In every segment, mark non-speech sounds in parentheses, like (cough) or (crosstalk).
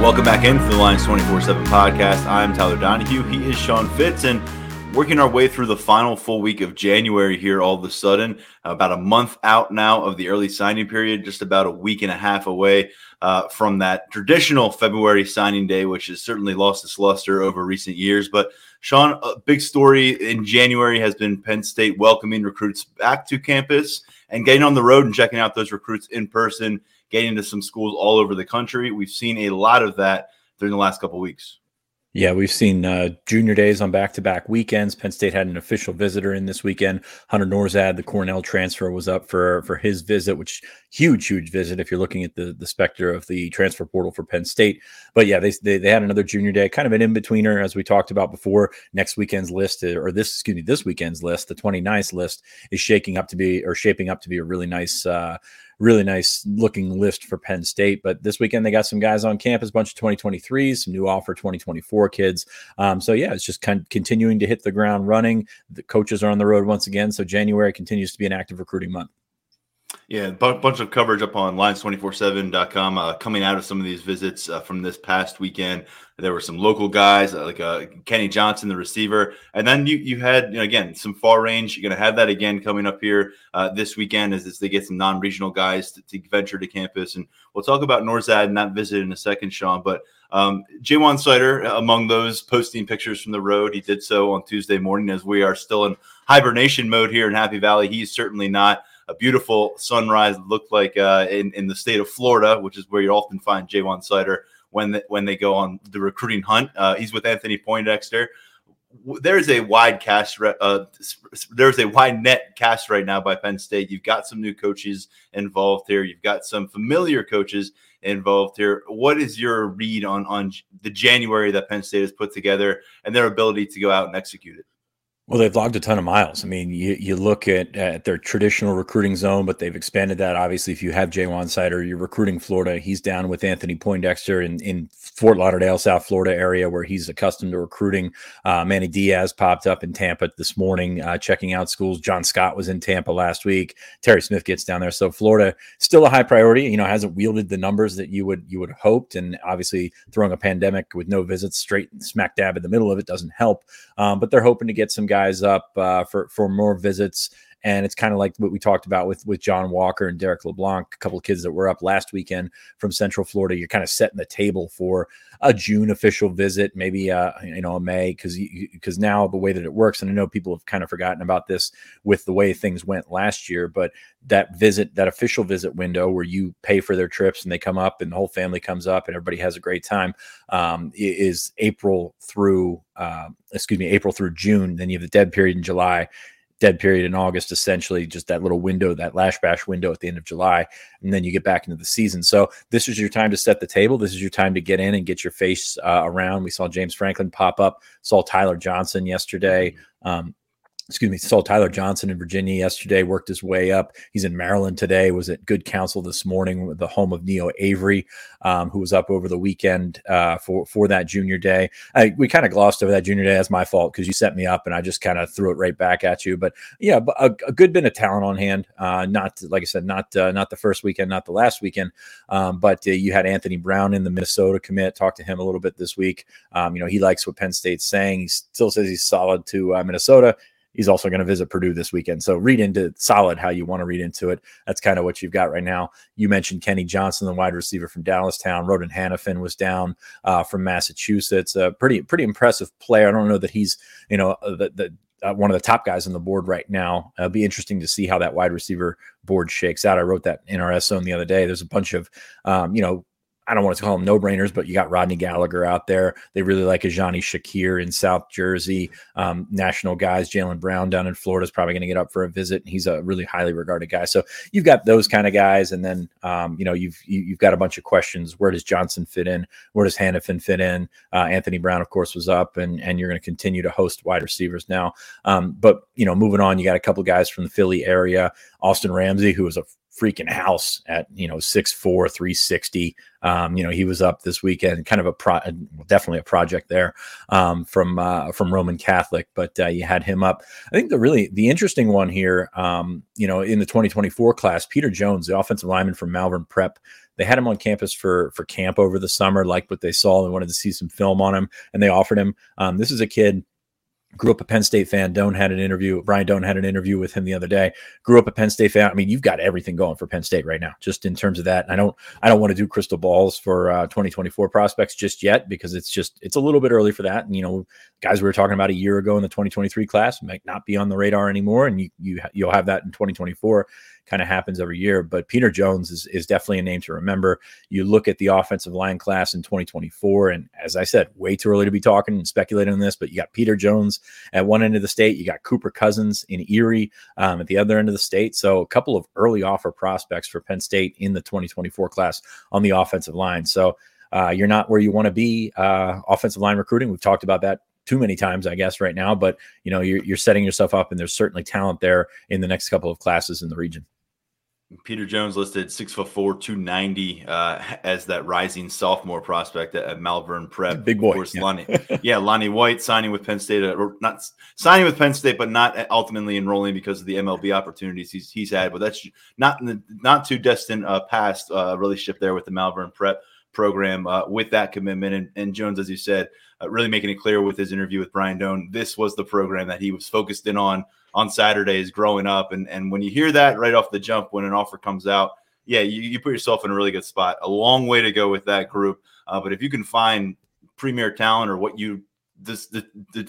Welcome back into the Lions 24 7 podcast. I'm Tyler Donahue. He is Sean Fitz, and working our way through the final full week of January here all of a sudden. About a month out now of the early signing period, just about a week and a half away uh, from that traditional February signing day, which has certainly lost its luster over recent years. But Sean, a big story in January has been Penn State welcoming recruits back to campus and getting on the road and checking out those recruits in person getting to some schools all over the country. We've seen a lot of that during the last couple weeks. Yeah, we've seen uh, junior days on back to back weekends. Penn State had an official visitor in this weekend. Hunter Nourzad, the Cornell transfer, was up for for his visit, which huge, huge visit if you're looking at the the specter of the transfer portal for Penn State. But yeah, they, they, they had another junior day, kind of an in betweener, as we talked about before. Next weekend's list, or this, excuse me, this weekend's list, the 29th list, is shaking up to be or shaping up to be a really nice. Uh, really nice looking list for Penn State. But this weekend they got some guys on campus, a bunch of 2023s, some new offer 2024 kids. Um, so yeah, it's just kind of continuing to hit the ground running. The coaches are on the road once again, so January continues to be an active recruiting month. Yeah, a bunch of coverage up on lions247.com uh, coming out of some of these visits uh, from this past weekend. There were some local guys uh, like uh, Kenny Johnson, the receiver, and then you you had you know, again some far range. You're going to have that again coming up here uh, this weekend as, as, they get some non-regional guys to, to, venture to campus. And we'll talk about Nourzad and that visit in a second, Sean. But um, Ja'Juan Seider, among those posting pictures from the road, he did so on Tuesday morning as we are still in hibernation mode here in Happy Valley. He's certainly not a beautiful sunrise looked like uh, in in the state of Florida, which is where you often find Ja'Juan Seider when the, when they go on the recruiting hunt. Uh, he's with Anthony Poindexter. There's a wide cast. Uh, there's a wide net cast right now by Penn State. You've got some new coaches involved here. You've got some familiar coaches involved here. What is your read on on the January that Penn State has put together and their ability to go out and execute it? Well, they've logged a ton of miles. I mean, you, you look at, at their traditional recruiting zone, but they've expanded that. Obviously, if you have Ja'Juan Seider, you're recruiting Florida. He's down with Anthony Poindexter in, in Fort Lauderdale, South Florida area, where he's accustomed to recruiting. Uh, Manny Diaz popped up in Tampa this morning, uh, checking out schools. John Scott was in Tampa last week. Terry Smith gets down there, so Florida still a high priority. You know, hasn't wielded the numbers that you would you would hoped, and obviously throwing a pandemic with no visits straight smack dab in the middle of it doesn't help. Um, but they're hoping to get some guys guys up uh, for for more visits. And it's kind of like what we talked about with with John Walker and Derek LeBlanc, a couple of kids that were up last weekend from Central Florida. You're kind of setting the table for a June official visit, maybe uh, you know a May, because because now the way that it works, and I know people have kind of forgotten about this with the way things went last year, but that visit, that official visit window where you pay for their trips and they come up and the whole family comes up and everybody has a great time, um, is April through uh, excuse me April through June. Then you have the dead period in July dead period in August, essentially just that little window, that Lasch Bash window at the end of July, and then you get back into the season. So this is your time to set the table. This is your time to get in and get your face uh, around. We saw James Franklin pop up, saw Tyler Johnson yesterday. Um, excuse me, saw Tyler Johnson in Virginia yesterday, worked his way up. He's in Maryland today, was at Good Counsel this morning, the home of Neeo Avery, um, who was up over the weekend uh, for, for that junior day. I, we kind of glossed over that junior day. That's my fault because you set me up and I just kind of threw it right back at you. But yeah, a, a good bit of talent on hand. Uh, not, like I said, not uh, not the first weekend, not the last weekend, um, but uh, you had Anthony Brown in the Minnesota commit. Talked to him a little bit this week. Um, you know, he likes what Penn State's saying. He still says he's solid to uh, Minnesota He's also going to visit Purdue this weekend. So read into solid how you want to read into it. That's kind of what you've got right now. You mentioned Kenny Johnson, the wide receiver from Dallastown. Roden Hanafin was down uh, from Massachusetts. A pretty pretty impressive player. I don't know that he's you know uh, the, the uh, one of the top guys on the board right now. It'll be interesting to see how that wide receiver board shakes out. I wrote that in our zone the other day. There's a bunch of, um, you know, I don't want to call them no brainers, but you got Rodney Gallagher out there. They really like Ajani Shakir in South Jersey. Um, national guys, Jalen Brown down in Florida is probably going to get up for a visit. He's a really highly regarded guy. So you've got those kind of guys, and then um, you know you've you, have you have got a bunch of questions. Where does Johnson fit in? Where does Hanafin fit in? Uh, Anthony Brown, of course, was up, and and you're going to continue to host wide receivers now. Um, but you know, moving on, you got a couple guys from the Philly area. Austin Ramsey, who was a freaking house at you know 6'4 360 um, you know he was up this weekend kind of a pro definitely a project there um, from uh, from roman catholic but uh, you had him up. I think the really the interesting one here um, you know in the 2024 class peter jones the offensive lineman from malvern prep they had him on campus for for camp over the summer liked what they saw and wanted to see some film on him and they offered him um, this is a kid grew up a Penn State fan. Dohn had an interview. Brian Dohn had an interview with him the other day. Grew up a Penn State fan. I mean, you've got everything going for Penn State right now, just in terms of that. I don't, I don't want to do crystal balls for uh, 2024 prospects just yet because it's just, it's a little bit early for that. And you know, guys we were talking about a year ago in the 2023 class might not be on the radar anymore, and you, you, you'll have that in 2024 kind of happens every year. But Peter Jones is, is definitely a name to remember. You look at the offensive line class in 2024, and as I said, way too early to be talking and speculating on this, but you got Peter Jones at one end of the state, you got Cooper Cousins in Erie um, at the other end of the state. So a couple of early offer prospects for Penn State in the 2024 class on the offensive line. So uh, you're not where you want to be uh, offensive line recruiting. We've talked about that too many times, I guess, right now. But you know, you're, you're setting yourself up, and there's certainly talent there in the next couple of classes in the region. Peter Jones listed six foot four, two ninety, uh, as that rising sophomore prospect at, at Malvern Prep. Big boy, of course, yeah. Lonnie, (laughs) yeah, Lonnie White signing with Penn State, uh, or not signing with Penn State, but not ultimately enrolling because of the MLB opportunities he's he's had. But that's not in the not too distant uh, past uh, relationship there with the Malvern Prep program uh, with that commitment. And, and, Jones, as you said, uh, really making it clear with his interview with Brian Dohn, this was the program that he was focused in on on Saturdays growing up. And and when you hear that right off the jump when an offer comes out, yeah, you, you put yourself in a really good spot. A long way to go with that group, uh, but if you can find premier talent or what you this,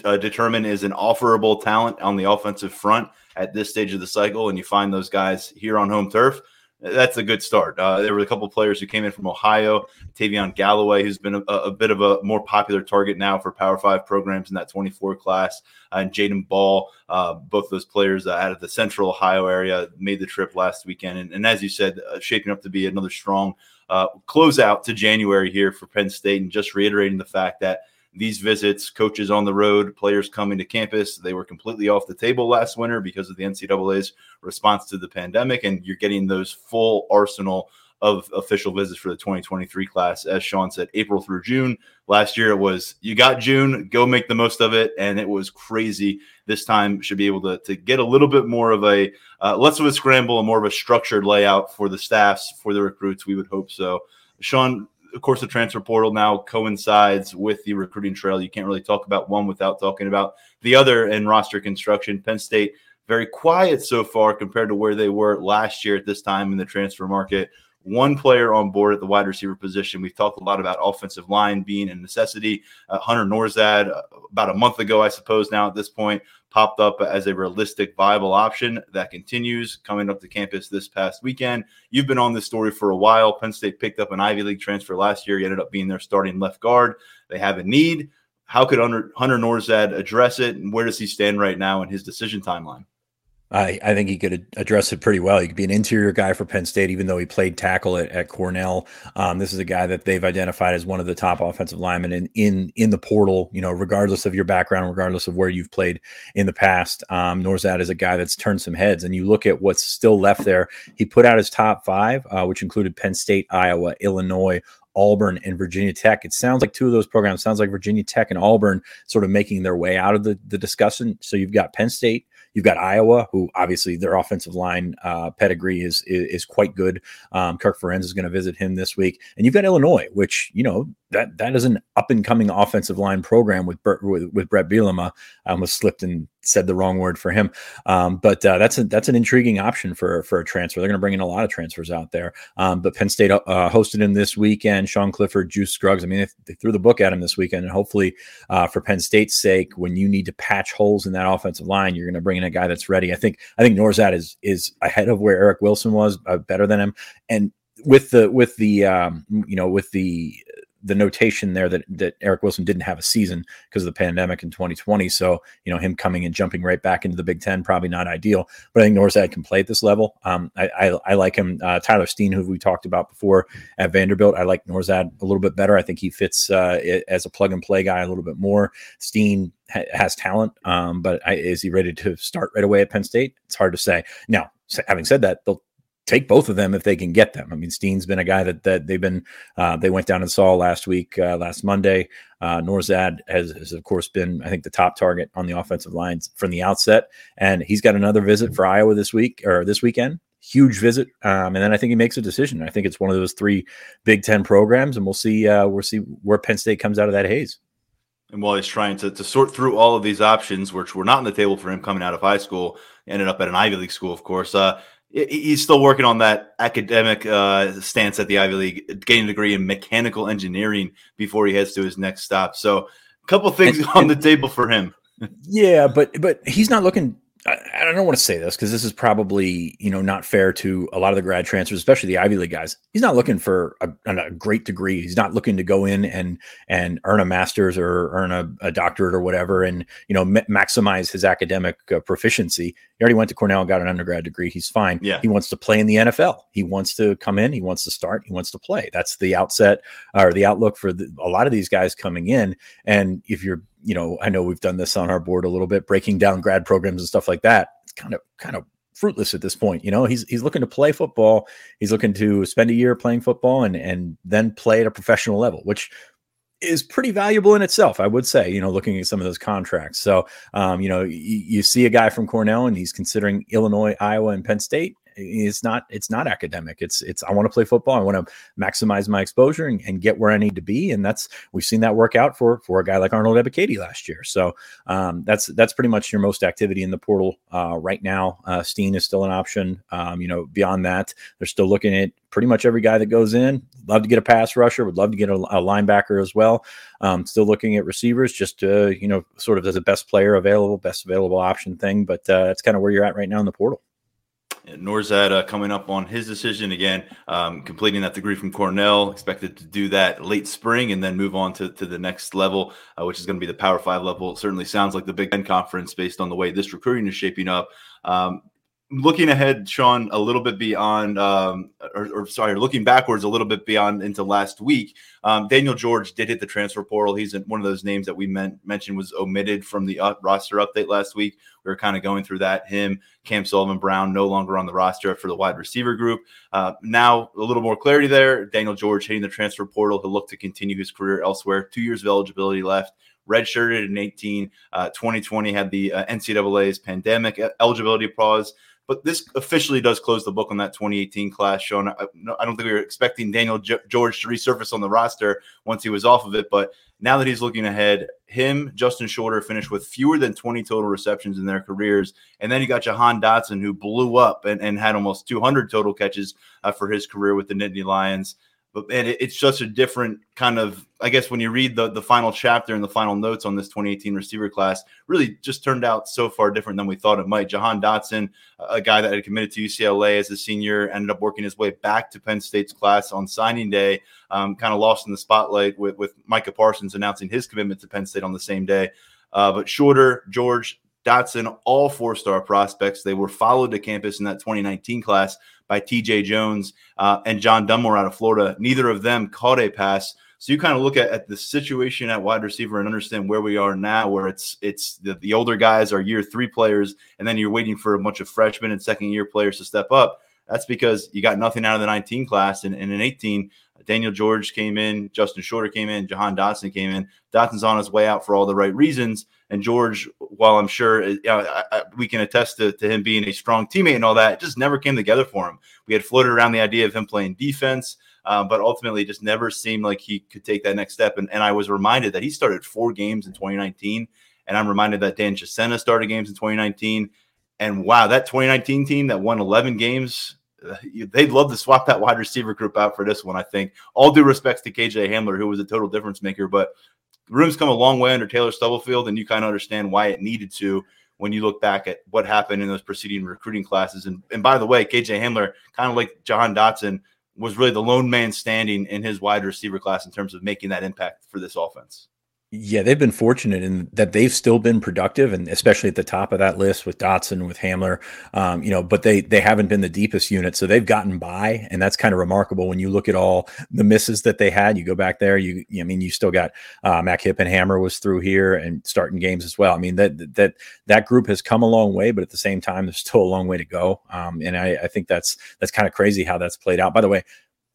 uh, determine is an offerable talent on the offensive front at this stage of the cycle, and you find those guys here on home turf that's a good start. Uh, there were a couple players who came in from Ohio. Tavion Galloway, who's been a, a, bit of a more popular target now for Power Five programs in that 24 class, uh, and Jaden Ball. Uh, both those players uh, out of the Central Ohio area made the trip last weekend, and, and as you said, uh, shaping up to be another strong uh, closeout to January here for Penn State, and just reiterating the fact that these visits, coaches on the road, players coming to campus, they were completely off the table last winter because of the NCAA's response to the pandemic. And you're getting those full arsenal of official visits for the 2023 class. As Sean said, April through June. Last year it was you got June, go make the most of it. And it was crazy. This time should be able to, to get a little bit more of a uh, less of a scramble and more of a structured layout for the staffs, for the recruits. We would hope so. Sean, of course, the transfer portal now coincides with the recruiting trail. You can't really talk about one without talking about the other in roster construction. Penn State, very quiet so far compared to where they were last year at this time in the transfer market one player on board at the wide receiver position. We've talked a lot about offensive line being a necessity. Uh, Hunter Nourzad, uh, about a month ago, I suppose, now at this point, popped up as a realistic, viable option that continues coming up to campus this past weekend. You've been on this story for a while. Penn State picked up an Ivy League transfer last year. He ended up being their starting left guard. They have a need. How could Hunter, Nourzad address it? And where does he stand right now in his decision timeline? I, I think he could address it pretty well. He could be an interior guy for Penn State, even though he played tackle at, at Cornell. Um, this is a guy that they've identified as one of the top offensive linemen in, in in the portal. You know, regardless of your background, regardless of where you've played in the past, um, Nourzad is a guy that's turned some heads. And you look at what's still left there. He put out his top five, uh, which included Penn State, Iowa, Illinois, Auburn and Virginia Tech. It sounds like two of those programs sounds like Virginia Tech and Auburn sort of making their way out of the, the discussion. So you've got Penn State, You've got Iowa, who obviously their offensive line uh, pedigree is, is, is quite good. Um, Kirk Ferentz is going to visit him this week, and you've got Illinois, which you know that that is an up and coming offensive line program with Bert, with, with Bret Bielema. I almost slipped and said the wrong word for him, um, but uh, that's a, that's an intriguing option for for a transfer. They're going to bring in a lot of transfers out there. Um, but Penn State uh, hosted him this weekend. Sean Clifford, Juice Scruggs. I mean, they, they threw the book at him this weekend, and hopefully, uh, for Penn State's sake, when you need to patch holes in that offensive line, you're going to bring in a guy that's ready. I think I think Nourzad is is ahead of where Eric Wilson was, uh, better than him, and with the with the um, you know with the the notation there that that Eric Wilson didn't have a season because of the pandemic in 2020. So you know him coming and jumping right back into the Big Ten probably not ideal. But I think Nourzad can play at this level. Um, I, I, I like him. Uh, Tyler Steen, who we talked about before at Vanderbilt, I like Nourzad a little bit better. I think he fits uh, as a plug and play guy a little bit more. Steen ha- has talent, um, but I, is he ready to start right away at Penn State? It's hard to say. Now, having said that, they'll take both of them if they can get them. I mean, Steen's been a guy that that they've been uh, they went down and saw last week, uh, last Monday. Uh, Nourzad has, has of course been I think the top target on the offensive lines from the outset, and he's got another visit for Iowa this week or this weekend. Huge visit, um, and then I think he makes a decision. I think it's one of those three Big Ten programs, and we'll see uh, we'll see where Penn State comes out of that haze. And while he's trying to, to sort through all of these options, which were not on the table for him coming out of high school, ended up at an Ivy League school, of course. Uh, he's still working on that academic uh, stance at the Ivy League, getting a degree in mechanical engineering before he heads to his next stop. So, a couple things and, (laughs) on the table for him. yeah, but but he's not looking I, I don't want to say this because this is probably you know not fair to a lot of the grad transfers, especially the Ivy League guys. He's not looking for a, a great degree. He's not looking to go in and and earn a master's or earn a, a doctorate or whatever, and you know m- maximize his academic uh, proficiency. He already went to Cornell and got an undergrad degree. He's fine. Yeah. He wants to play in the NFL. He wants to come in. He wants to start. He wants to play. That's the outset uh, or the outlook for the, a lot of these guys coming in. And if you're you know, I know we've done this on our board a little bit, breaking down grad programs and stuff like that. It's kind of kind of fruitless at this point. You know, he's he's looking to play football. He's looking to spend a year playing football and and then play at a professional level, which is pretty valuable in itself, I would say, you know, looking at some of those contracts. So, um, you know, you, you see a guy from Cornell and he's considering Illinois, Iowa, and Penn State it's not it's not academic. It's it's i want to play football. I want to maximize my exposure and, and, get where i need to be and that's we've seen that work out for for a guy like arnold ebiketie last year. So um, that's that's pretty much your most activity in the portal uh, right now. Uh, steen is still an option um, you know beyond that they're still looking at pretty much every guy that goes in. Love to get a pass rusher would love to get a, a linebacker as well. Um, still looking at receivers just to you know sort of as a best player available best available option thing but uh, that's kind of where you're at right now in the portal Nourzad uh, coming up on his decision again, um, completing that degree from Cornell, expected to do that late spring and then move on to, to the next level, uh, which is going to be the Power Five level. It certainly sounds like the Big Ten Conference based on the way this recruiting is shaping up. Um, looking ahead, Sean, a little bit beyond, um, or, or, sorry, looking backwards a little bit beyond into last week, um, Daniel George did hit the transfer portal. He's one of those names that we meant, mentioned was omitted from the uh, roster update last week. We were kind of going through that. Him, Cam Sullivan Brown, no longer on the roster for the wide receiver group. Uh, now a little more clarity there. Daniel George hitting the transfer portal. He'll look to continue his career elsewhere. Two years of eligibility left redshirted in 18. Uh, 2020 had the uh, NCAA's pandemic eligibility pause. But this officially does close the book on that 2018 class, Sean. I, I don't think we were expecting Daniel J- George to resurface on the roster once he was off of it. But now that he's looking ahead, him, Justin Shorter finished with fewer than 20 total receptions in their careers. And then you got Jahan Dotson, who blew up and, and had almost 200 total catches uh, for his career with the Nittany Lions but man, it's just a different kind of. I guess when you read the the final chapter and the final notes on this 2018 receiver class, really just turned out so far different than we thought it might. Jahan Dotson, a guy that had committed to UCLA as a senior, ended up working his way back to Penn State's class on signing day. Um, kind of lost in the spotlight with with Micah Parsons announcing his commitment to Penn State on the same day. Uh, but Shorter, George, Dotson, all four star prospects. They were followed to campus in that 2019 class by TJ Jones uh, and John Dunmore out of Florida. Neither of them caught a pass. So you kind of look at, at the situation at wide receiver and understand where we are now, where it's it's the, the older guys are year three players, and then you're waiting for a bunch of freshmen and second year players to step up. That's because you got nothing out of the 19 class, and, and in 18, Daniel George came in, Justin Shorter came in, Jahan Dotson came in. Dotson's on his way out for all the right reasons. And George, while I'm sure you know, I, I, we can attest to, to him being a strong teammate and all that, it just never came together for him. We had floated around the idea of him playing defense, uh, but ultimately just never seemed like he could take that next step. And, and I was reminded that he started four games in 2019. And I'm reminded that Dan Chisena started games in 2019. And wow, that 2019 team that won 11 games they'd love to swap that wide receiver group out for this one. I think. All due respects to KJ Hamler, who was a total difference maker, but room's come a long way under Taylor Stubblefield, and you kind of understand why it needed to when you look back at what happened in those preceding recruiting classes. And and by the way, KJ Hamler, kind of like John Dotson, was really the lone man standing in his wide receiver class in terms of making that impact for this offense. Yeah, they've been fortunate in that they've still been productive, and especially at the top of that list with Dotson, with Hamler, um, you know. But they they haven't been the deepest unit, so they've gotten by, and that's kind of remarkable when you look at all the misses that they had. You go back there, you I mean, you still got uh, Mac Hippenhammer was through here and starting games as well. I mean that that that group has come a long way, but at the same time, there's still a long way to go. Um, and I, I think that's that's kind of crazy how that's played out. By the way,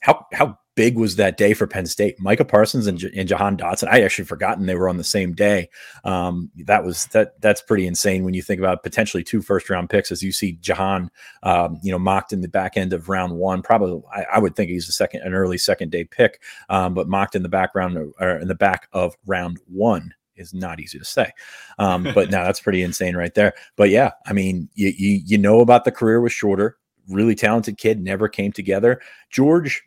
how how big was that day for Penn State? Micah Parsons and, J- and Jahan Dotson. I actually forgotten they were on the same day. Um, that was that that's pretty insane when you think about potentially two first round picks as you see Jahan, um, you know, mocked in the back end of round one. Probably, I, I would think he's a second, an early second day pick, um, but mocked in the background or in the back of round one is not easy to say. Um, (laughs) but now that's pretty insane right there. But yeah, I mean, you, you, you know about the career was shorter, really talented kid, never came together. George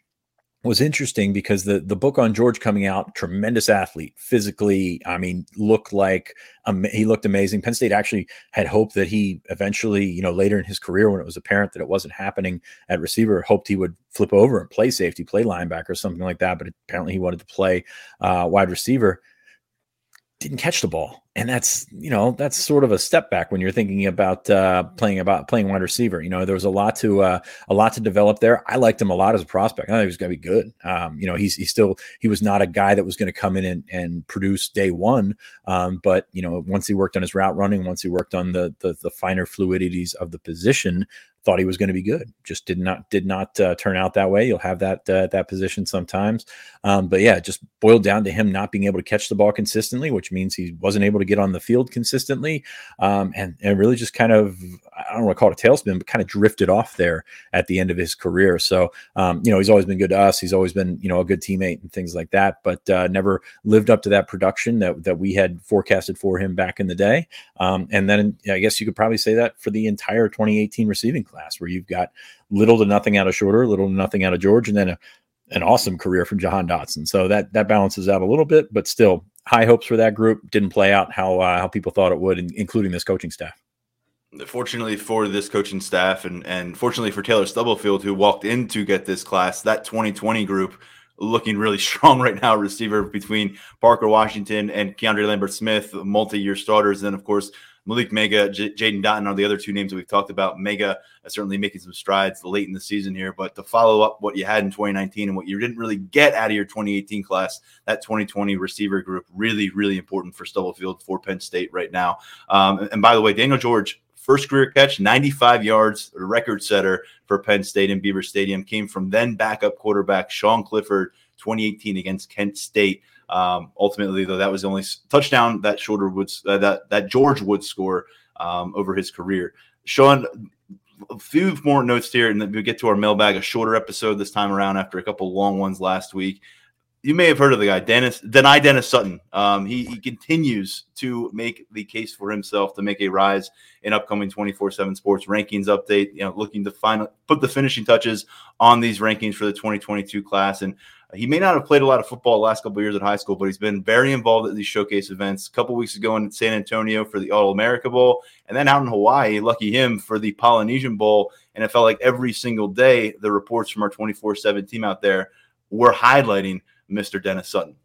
was interesting because the the book on George coming out, tremendous athlete, physically. I mean, looked like um, he looked amazing. Penn State actually had hoped that he eventually, you know, later in his career, when it was apparent that it wasn't happening at receiver, hoped he would flip over and play safety, play linebacker, something like that. But apparently, he wanted to play uh, wide receiver didn't catch the ball. And that's, you know, that's sort of a step back when you're thinking about uh, playing about playing wide receiver. You know, there was a lot to uh, a lot to develop there. I liked him a lot as a prospect. I thought he was going to be good. Um, you know, he's he's still he was not a guy that was going to come in and, and produce day one. Um, but you know, once he worked on his route running, once he worked on the the, the finer fluidities of the position, thought he was going to be good. Just did not did not uh, turn out that way. You'll have that uh, that position sometimes, um, but yeah, just boiled down to him not being able to catch the ball consistently, which means he wasn't able to get on the field consistently, um, and and really just kind of I don't want to call it a tailspin, but kind of drifted off there at the end of his career. So um, you know he's always been good to us. He's always been you know a good teammate and things like that, but uh, never lived up to that production that that we had forecasted for him back in the day. Um, and then I guess you could probably say that for the entire 2018 receiving class class where you've got little to nothing out of Shorter, little to nothing out of George, and then a, an awesome career from Jahan Dotson. So that that balances out a little bit, but still high hopes for that group. Didn't play out how uh, how people thought it would, including this coaching staff. Fortunately for this coaching staff, and and fortunately for Taylor Stubblefield, who walked in to get this class, that 2020 group looking really (laughs) strong right now. Receiver between Parker Washington and Keandre Lambert Smith, multi-year starters, and of course Malick Meiga, J- Jaden Dottin are the other two names that we've talked about. Meiga uh, certainly making some strides late in the season here, but to follow up what you had in 2019 and what you didn't really get out of your 2018 class, that 2020 receiver group really, really important for Stubblefield for Penn State right now. Um, and by the way, Daniel George first career catch, 95 yards, record setter for Penn State in Beaver Stadium, came from then backup quarterback Sean Clifford, 2018 against Kent State. Um, ultimately, though, that was the only touchdown that Shoulder would uh, that that George would score um, over his career. Sean, a few more notes here, and then we get to our mailbag. A shorter episode this time around after a couple long ones last week. You may have heard of the guy, Dennis Dani Dennis Sutton. Um, he, he continues to make the case for himself to make a rise in upcoming 24/7 Sports rankings update. You know, looking to find put the finishing touches on these rankings for the 2022 class, and he may not have played a lot of football the last couple years at high school, but he's been very involved at these showcase events. A couple weeks ago in San Antonio for the All America Bowl, and then out in Hawaii, lucky him for the Polynesian Bowl. And it felt like every single day the reports from our 24 7 team out there were highlighting Mr. Dennis Sutton.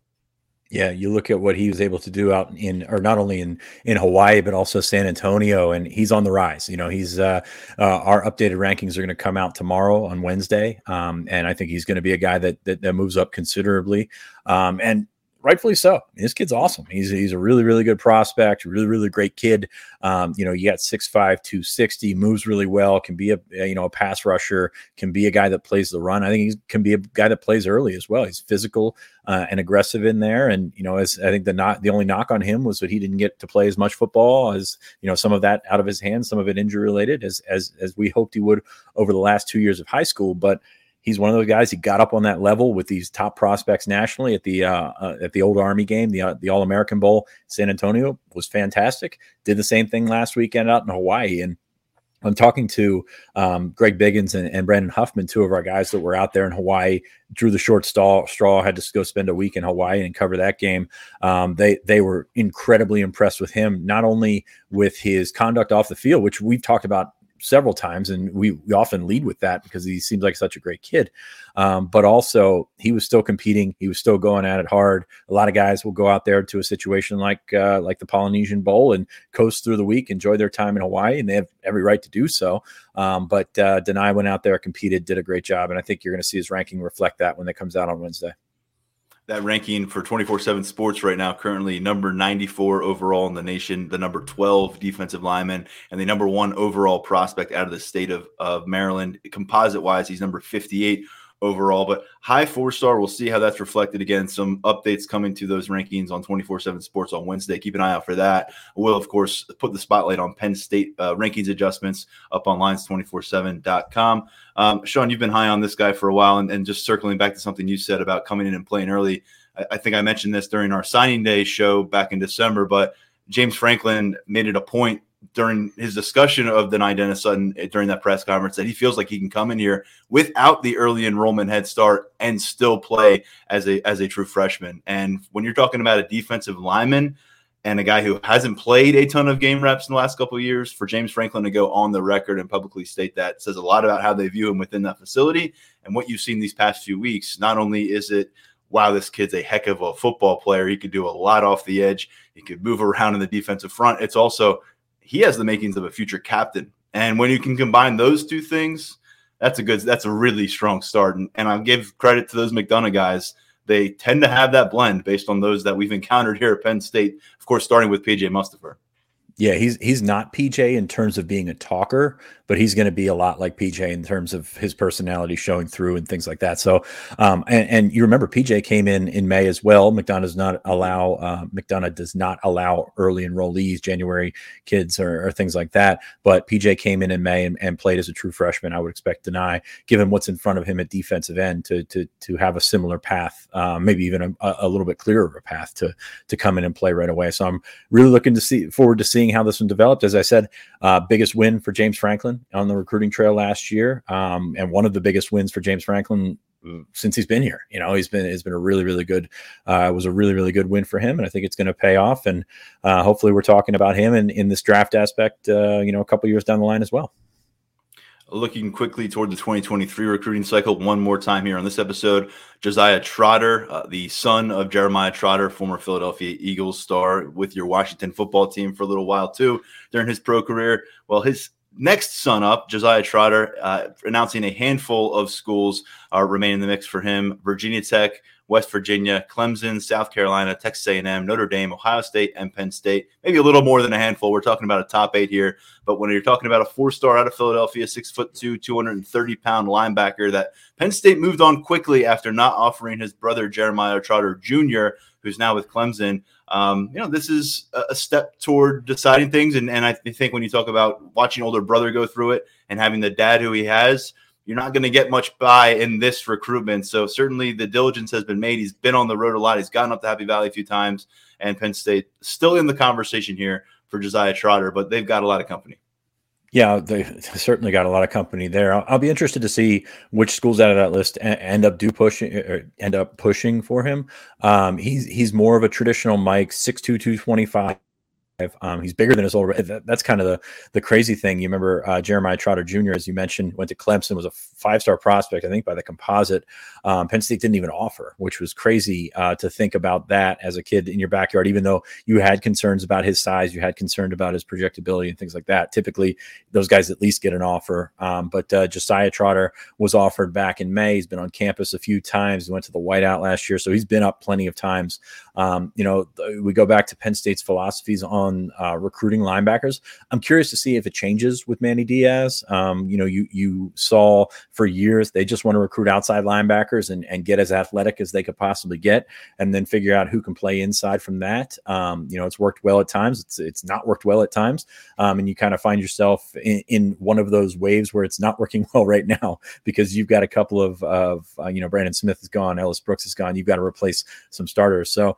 Yeah, you look at what he was able to do out in, or not only in in Hawaii, but also San Antonio, and he's on the rise. You know, he's uh, uh, our updated rankings are going to come out tomorrow on Wednesday, um, and I think he's going to be a guy that, that, that moves up considerably. Um, and rightfully so. This kid's awesome. He's he's a really really good prospect, really really great kid. Um, you know, you got 6'5", 260, moves really well, can be a, a, you know a pass rusher, can be a guy that plays the run. I think he can be a guy that plays early as well. He's physical uh, and aggressive in there, and you know, as I think the not the only knock on him was that he didn't get to play as much football as you know some of that out of his hands, some of it injury related, as as as we hoped he would over the last two years of high school, but he's one of those guys. He got up on that level with these top prospects nationally at the uh, uh, at the old Army game, the uh, the All American Bowl. San Antonio was fantastic. Did the same thing last weekend out in Hawaii, and I'm talking to um, Greg Biggins and, and, Brandon Huffman, two of our guys that were out there in Hawaii, drew the short straw, straw had to go spend a week in Hawaii and cover that game. Um, they they were incredibly impressed with him, not only with his conduct off the field, which we've talked about several times, and we, we often lead with that because he seems like such a great kid. Um, but also, he was still competing. He was still going at it hard. A lot of guys will go out there to a situation like uh, like the Polynesian Bowl and coast through the week, enjoy their time in Hawaii, and they have every right to do so. Um, but uh, Dani went out there, competed, did a great job, and I think you're going to see his ranking reflect that when it comes out on Wednesday that ranking for 24-7 sports right now currently number 94 overall in the nation the number 12 defensive lineman and the number one overall prospect out of the state of, of maryland. Composite wise he's number 58 overall. But high four star, we'll see how that's reflected again. Some updates coming to those rankings on 24 7 Sports on Wednesday. Keep an eye out for that. We'll, of course, put the spotlight on Penn State uh, rankings adjustments up on lions247.com. Um, Sean, you've been high on this guy for a while, and, and just circling back to something you said about coming in and playing early. I, I think I mentioned this during our signing day show back in December, but James Franklin made it a point during his discussion of Dani Dennis Sutton eh, during that press conference that he feels like he can come in here without the early enrollment head start and still play as a as a true freshman. And when you're talking about a defensive lineman and a guy who hasn't played a ton of game reps in the last couple of years, for James Franklin to go on the record and publicly state that says a lot about how they view him within that facility and what you've seen these past few weeks. Not only is it wow, this kid's a heck of a football player. He could do a lot off the edge. He could move around in the defensive front. It's also he has the makings of a future captain. And when you can combine those two things, that's a good, that's a really strong start. And, and I'll give credit to those McDonogh guys. They tend to have that blend based on those that we've encountered here at Penn State. Of course, starting with PJ Mustipher. Yeah, he's he's not PJ in terms of being a talker, but he's going to be a lot like PJ in terms of his personality showing through and things like that. So, um, and, and, you remember PJ came in in May as well. McDonogh does not allow uh, McDonogh does not allow early enrollees, January kids or, or, things like that. But PJ came in in May and, and, played as a true freshman. I would expect Dani, given what's in front of him at defensive end, to to to have a similar path, um, maybe even a, a, little bit clearer of a path to to come in and play right away. So I'm really looking to see forward to seeing how this one developed. As I said, uh, biggest win for James Franklin on the recruiting trail last year, um, and one of the biggest wins for James Franklin since he's been here. You know, he's been it's been a really really good uh, was a really really good win for him, and I think it's going to pay off. And uh, hopefully, we're talking about him in in this draft aspect. Uh, you know, a couple years down the line as well. Looking quickly toward the 2023 recruiting cycle, one more time here on this episode. Josiah Trotter, uh, the son of Jeremiah Trotter, former Philadelphia Eagles star with your Washington football team for a little while too during his pro career. Well, his next son up, Josiah Trotter, uh, announcing a handful of schools uh, remain in the mix for him: Virginia Tech, West Virginia, Clemson, South Carolina, Texas A&M, Notre Dame, Ohio State, and Penn State. Maybe a little more than a handful. We're talking about a top eight here. But when you're talking about a four-star out of Philadelphia, six foot two, 230 pound linebacker that Penn State moved on quickly after not offering his brother Jeremiah Trotter Jr., who's now with Clemson um, you know, this is a step toward deciding things. And, and I think when you talk about watching older brother go through it and having the dad who he has, you're not going to get much by in this recruitment. So certainly the diligence has been made. He's been on the road a lot. He's gotten up to Happy Valley a few times, and Penn State still in the conversation here for Josiah Trotter, but they've got a lot of company. Yeah, they certainly got a lot of company there. I'll, I'll, be interested to see which schools out of that list end up do pushing or end up pushing for him. Um, he's he's more of a traditional Mike, six two two twenty five um, he's bigger than his older. That, that's kind of the the crazy thing. You remember uh, Jeremiah Trotter Jr. as you mentioned went to Clemson, was a five star prospect, I think, by the composite. Um, Penn State didn't even offer, which was crazy uh, to think about that as a kid in your backyard. Even though you had concerns about his size, you had concerns about his projectability and things like that. Typically, those guys at least get an offer. Um, but uh, Josiah Trotter was offered back in May. He's been on campus a few times. He went to the Whiteout last year, so he's been up plenty of times. Um, you know, we go back to Penn State's philosophies on uh, recruiting linebackers. I'm curious to see if it changes with Manny Diaz. Um, you know, you you saw for years they just want to recruit outside linebackers and, and get as athletic as they could possibly get, and then figure out who can play inside from that. Um, you know, it's worked well at times. It's it's not worked well at times, um, and you kind of find yourself in, in, one of those waves where it's not (laughs) working well right now because you've got a couple of of uh, you know Brandon Smith is gone, Ellis Brooks is gone. You've got to replace some starters. So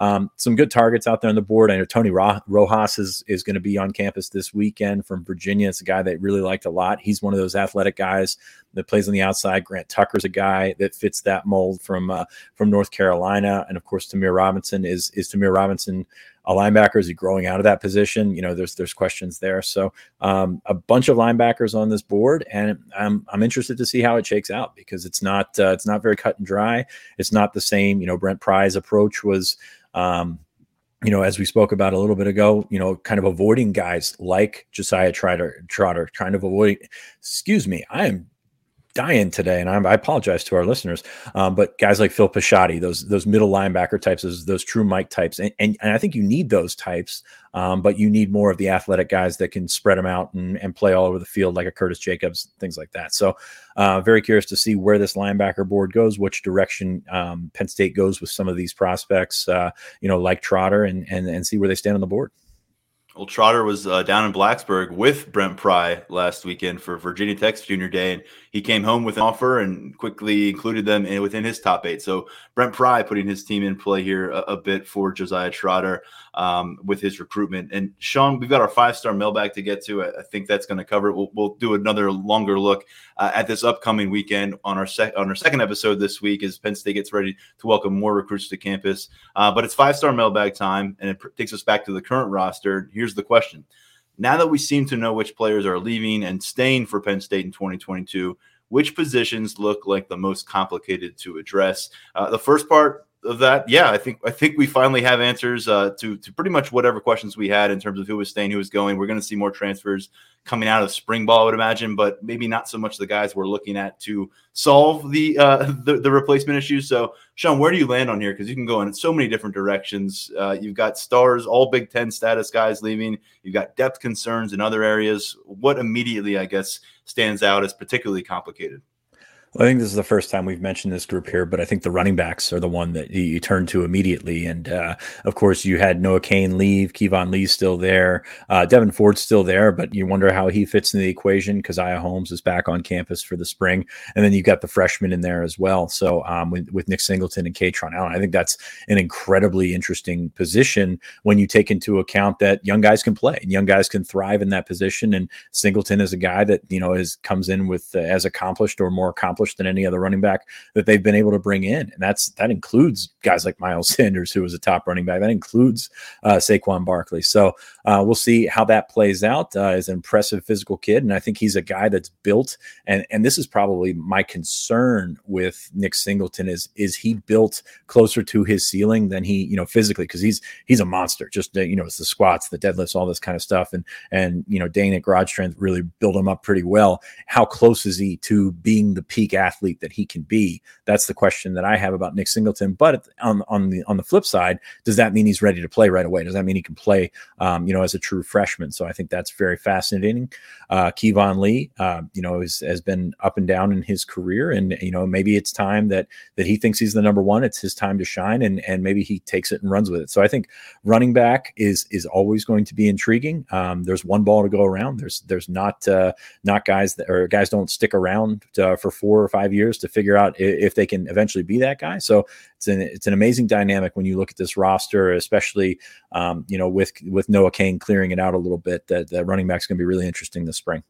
um, some good targets out there on the board. I know Tony Rojas is, is going to be on campus this weekend from Virginia. It's a guy that really liked a lot. He's one of those athletic guys that plays on the outside. Grant Tucker's a guy that fits that mold from uh, from North Carolina, and of course, Tamir Robinson is is Tamir Robinson a linebacker? Is he growing out of that position? You know, there's there's questions there. So um, a bunch of linebackers on this board, and I'm I'm interested to see how it shakes out because it's not uh, it's not very cut and dry. It's not the same. You know, Brent Pry's approach was. Um, you know, as we spoke about a little bit ago, you know, kind of avoiding guys like Josiah Trotter, Trotter, trying to avoid. Excuse me, I am dying today, and I'm, i apologize to our listeners. Um, but guys like Phil Pisciotti, those those middle linebacker types, those, those true Mike types, and, and, and I think you need those types, um, but you need more of the athletic guys that can spread them out and, and play all over the field, like a Curtis Jacobs, things like that. So, uh, very curious to see where this linebacker board goes, which direction um, Penn State goes with some of these prospects, uh, you know, like Trotter, and and and see where they stand on the board. Well, Trotter was uh, down in Blacksburg with Brent Pry last weekend for Virginia Tech's Junior Day, and he came home with an offer and quickly included them in, within his top eight. So Brent Pry putting his team in play here a, a bit for Josiah Trotter um, with his recruitment. And Sean, we've got our five star mailbag to get to. I, I think that's going to cover it. We'll, we'll, do another longer look uh, at this upcoming weekend on our sec- on our second episode this week as Penn State gets ready to welcome more recruits to campus. Uh, but it's five star mailbag time, and it takes us back to the current roster. Here's the question now that we seem to know which players are leaving and staying for Penn State in 2022, which positions look like the most complicated to address? Uh, the first part of that, yeah, I think I think we finally have answers uh, to to pretty much whatever questions we had in terms of who was staying, who was going. We're going to see more transfers coming out of spring ball, I would imagine, but maybe not so much the guys we're looking at to solve the uh, (laughs) the, the replacement issues. So, Sean, where do you land on here? Because you can go in so many different directions. Uh, you've got stars, all Big Ten status guys leaving. You've got depth concerns in other areas. What immediately, I guess, stands out as particularly complicated? Well, I think this is the first time we've mentioned this group here, but I think the running backs are the one that you turn to immediately. And uh, of course, you had Noah Cain leave, Keyvone Lee's still there, uh, Devyn Ford's still there, but you wonder how he fits in the equation. Caziah Holmes is back on campus for the spring, and then you've got the freshman in there as well. So um, with, with Nick Singleton and Kaytron Allen, I think that's an incredibly interesting position when you take into account that young guys can play and young guys can thrive in that position. And Singleton is a guy that you know is comes in with uh, as accomplished or more accomplished accomplished than any other running back that they've been able to bring in. And that's that includes guys like Miles (laughs) Sanders, who was a top running back. That includes uh, Saquon Barkley. So uh, we'll see how that plays out. Uh, is an impressive physical kid, and I think he's a guy that's built. And and this is probably my concern with Nick Singleton is is he built closer to his ceiling than he you know physically because he's he's a monster. Just you know it's the squats, the deadlifts, all this kind of stuff, and and you know Dane at Garage Strength really built him up pretty well. How close is he to being the peak athlete that he can be? That's the question that I have about Nick Singleton. But on on the on the flip side, does that mean he's ready to play right away? Does that mean he can play, um, you know, as a true freshman? So I think that's very fascinating. Uh, Keyvone Lee, uh, you know, is, has been up and down in his career, and you know, maybe it's time that that he thinks he's the number one. It's his time to shine, and and maybe he takes it and runs with it. So I think running back is is always going to be intriguing. Um, there's one ball to go around. There's there's not uh, not guys that or guys don't stick around uh, for four or five years to figure out if they can eventually be that guy. So it's an it's an amazing dynamic when you look at this roster, especially um, you know with with Noah Cain clearing it out a little bit. That that running back's going to be really interesting this spring.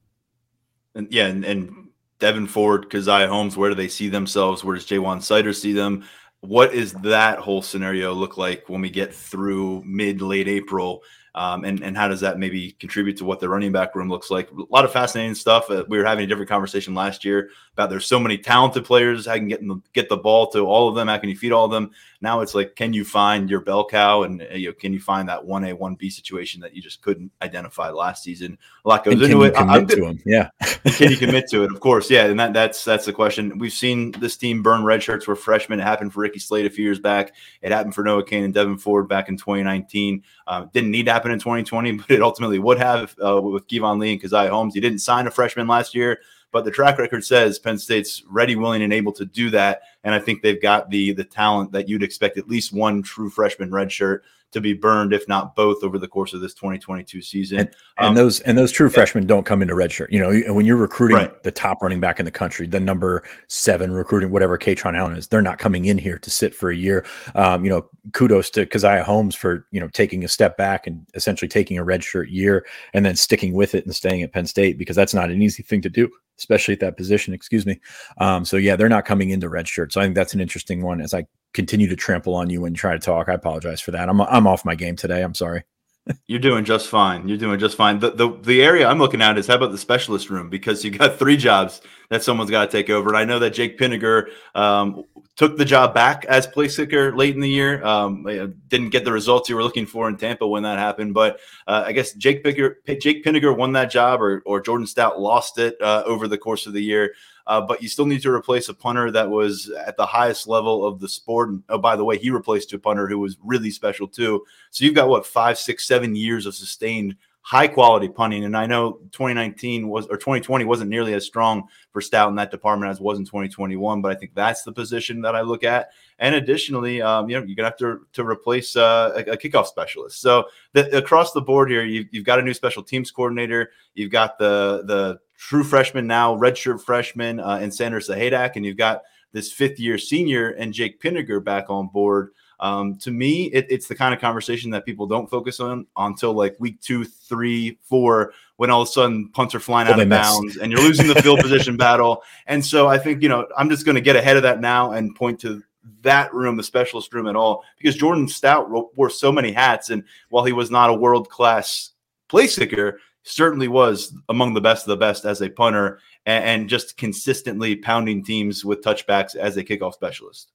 And yeah, and, and Devyn Ford, Caziah Holmes, where do they see themselves? Where does Ja'Juan Seider see them? What is that whole scenario look like when we get through mid late April? Um, and and how does that maybe contribute to what the running back room looks like? A lot of fascinating stuff. Uh, we were having a different conversation last year about there's so many talented players. How can get the, get the ball to all of them? How can you feed all of them? Now it's like, can you find your bell cow and uh, you know, can you find that one A one B situation that you just couldn't identify last season? A lot goes and into it. Commit to them, yeah. (laughs) can you commit to it? Of course, yeah. And that that's that's the question. We've seen this team burn red shirts for freshmen. It happened for Ricky Slade a few years back. It happened for Noah Cain and Devyn Ford back in 2019. Uh, didn't need to happen in 2020, (laughs) but it ultimately would have uh, with Keyvone Lee and Caziah Holmes. He didn't sign a freshman last year, but the track record says Penn State's ready, willing, and able to do that. And I think they've got the the talent that you'd expect at least one true freshman redshirt to be burned, if not both, over the course of this 2022 season. And, and um, those and those true yeah. freshmen don't come into redshirt. You know, when you're recruiting right. the top running back in the country, the number seven recruiting whatever Kaytron Allen is, they're not coming in here to sit for a year. Um, you know, kudos to Caziah Holmes for you know taking a step back and essentially taking a redshirt year and then sticking with it and staying at Penn State because that's not an easy thing to do especially at that position. Excuse me. Um, so yeah, they're not coming into red shirt. So I think that's an interesting one. As I continue to trample on you and try to talk, I apologize for that. I'm I'm off my game today. I'm sorry. (laughs) You're doing just fine. You're doing just fine. The, the the area I'm looking at is how about the specialist room because you got three jobs that someone's got to take over. And I know that Jake Pinegar um, took the job back as place kicker late in the year. Um, didn't get the results you were looking for in Tampa when that happened. But uh, I guess Jake Pinegar, Jake Pinegar won that job, or or Jordan Stout lost it uh, over the course of the year. Uh, but you still need to replace a punter that was at the highest level of the sport. And oh, by the way, he replaced a punter who was really special too. So you've got what five, six, seven years of sustained high quality punting. And I know 2019 was or 2020 wasn't nearly as strong for Stout in that department as was in 2021. But I think that's the position that I look at. And additionally, um, you know, you're gonna have to to replace uh, a, a, kickoff specialist. So the, across the board here, you've, you've got a new special teams coordinator. You've got the the true freshman now, redshirt freshman, uh, and Sanders Sahaydak, and you've got this fifth year senior and Jake Pinegar back on board. Um, to me, it, it's the kind of conversation that people don't focus on until like week two, three, four, when all of a sudden punts are flying out of bounds and you're losing the field (laughs) position battle. And so I think, you know, I'm just going to get ahead of that now and point to that room, the specialist room at all, because Jordan Stout wore so many hats. And while he was not a world class place kicker, certainly was among the best of the best as a punter and, and just consistently pounding teams with touchbacks as a kickoff specialist.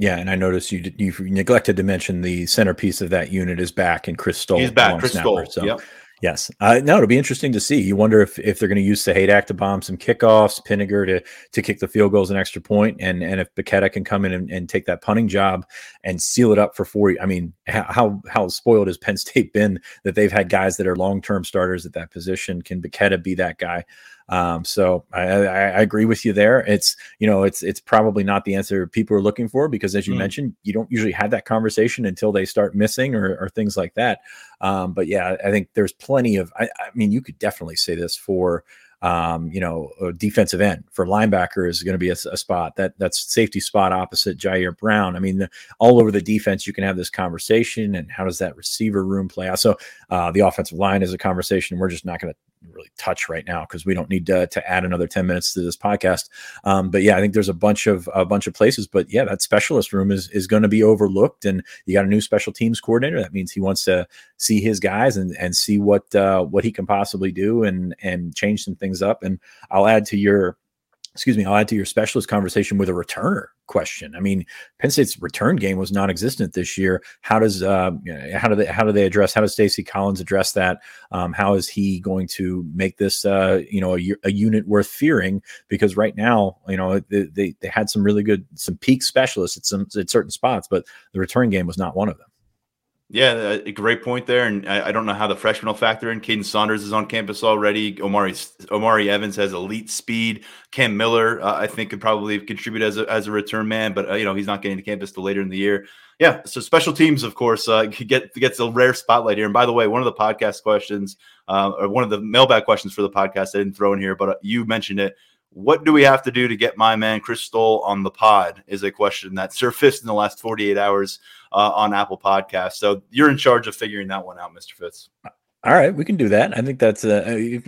Yeah, and I noticed you you neglected to mention the centerpiece of that unit is back and Chris Stoll. He's back, Chris Stoll. So yep. Yes. Uh, no, it'll be interesting to see. You wonder if, if they're going to use Sahaydak to bomb some kickoffs, Pinegar to to kick the field goals and extra point, and and if Bacchetta can come in and, and take that punting job and seal it up for four. I mean, how how spoiled has Penn State been that they've had guys that are long term starters at that position? Can Bacchetta be that guy? Um, so I, I, I, agree with you there. It's you know it's it's probably not the answer people are looking for because as you mm. mentioned, you don't usually have that conversation until they start missing or, or things like that. Um, but yeah, I think there's plenty of. I, I mean, you could definitely say this for um, you know, defensive end for linebacker is going to be a, a, spot that that's safety spot opposite Ji'Ayir Brown. I mean, the, all over the defense, you can have this conversation and how does that receiver room play out? So uh, the offensive line is a conversation. We're just not going to really touch right now because we don't need to, to add another 10 minutes to this podcast. Um, but yeah, I think there's a bunch of a bunch of places, but yeah, that specialist room is is going to be overlooked and you got a new special teams coordinator. That means he wants to see his guys and, and see what uh, what he can possibly do and and change some things up. And I'll add to your excuse me, I'll add to your specialist conversation with a returner question. I mean, Penn State's return game was non-existent this year. How does uh, how do they how do they address? How does Stacy Collins address that? Um, how is he going to make this uh, you know a, a, unit worth fearing? Because right now, you know, they, they, they had some really good some peak specialists at some at certain spots, but the return game was not one of them. Yeah, a great point there. And I, I, don't know how the freshman will factor in. Caden Saunders is on campus already. Omari Omari Evans has elite speed. Cam Miller, uh, I think, could probably contribute as a, as a return man, but uh, you know he's not getting to campus till later in the year. Yeah, so special teams, of course, uh, (laughs) get gets a rare spotlight here. And by the way, one of the podcast questions, uh, or one of the mailbag questions for the podcast, I didn't throw in here, but uh, you mentioned it what do we have to do to get my man Chris Stoll on the pod? Is a question that surfaced in the last 48 hours uh, on Apple Podcasts. So you're in charge of figuring that one out, Mr. Fitz. All right, we can do that. I think that's. Uh,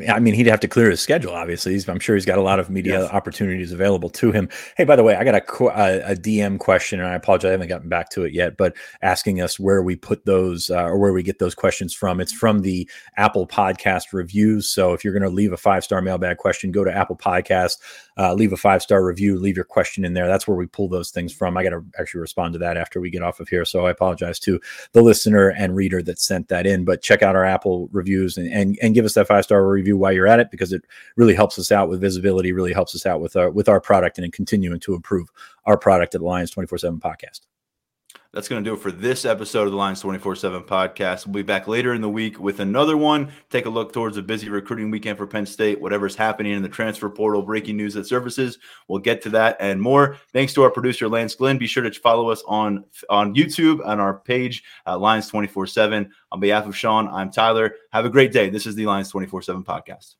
I mean, he'd have to clear his schedule. Obviously, he's, I'm sure he's got a lot of media yes. opportunities available to him. Hey, by the way, I got a, a, a, DM question, and I apologize, I haven't gotten back to it yet. But asking us where we put those uh, or where we get those questions from. It's from the Apple Podcast reviews. So if you're going to leave a five star mailbag question, go to Apple Podcast, uh, leave a five star review, leave your question in there. That's where we pull those things from. I got to actually respond to that after we get off of here. So I apologize to the listener and reader that sent that in. But check out our Apple reviews and, and, and give us that five star review while you're at it because it really helps us out with visibility, really helps us out with our with our product and in continuing to improve our product at Lions 24 7 podcast. That's going to do it for this episode of the Lions 24 7 podcast. We'll be back later in the week with another one. Take a look towards a busy recruiting weekend for Penn State, whatever's happening in the transfer portal, breaking news that surfaces. We'll get to that and more. Thanks to our producer, Lance Glenn. Be sure to follow us on, on YouTube on our page, uh, Lions 24 7. On behalf of Sean, I'm Tyler. Have a great day. This is the Lions 24 7 podcast.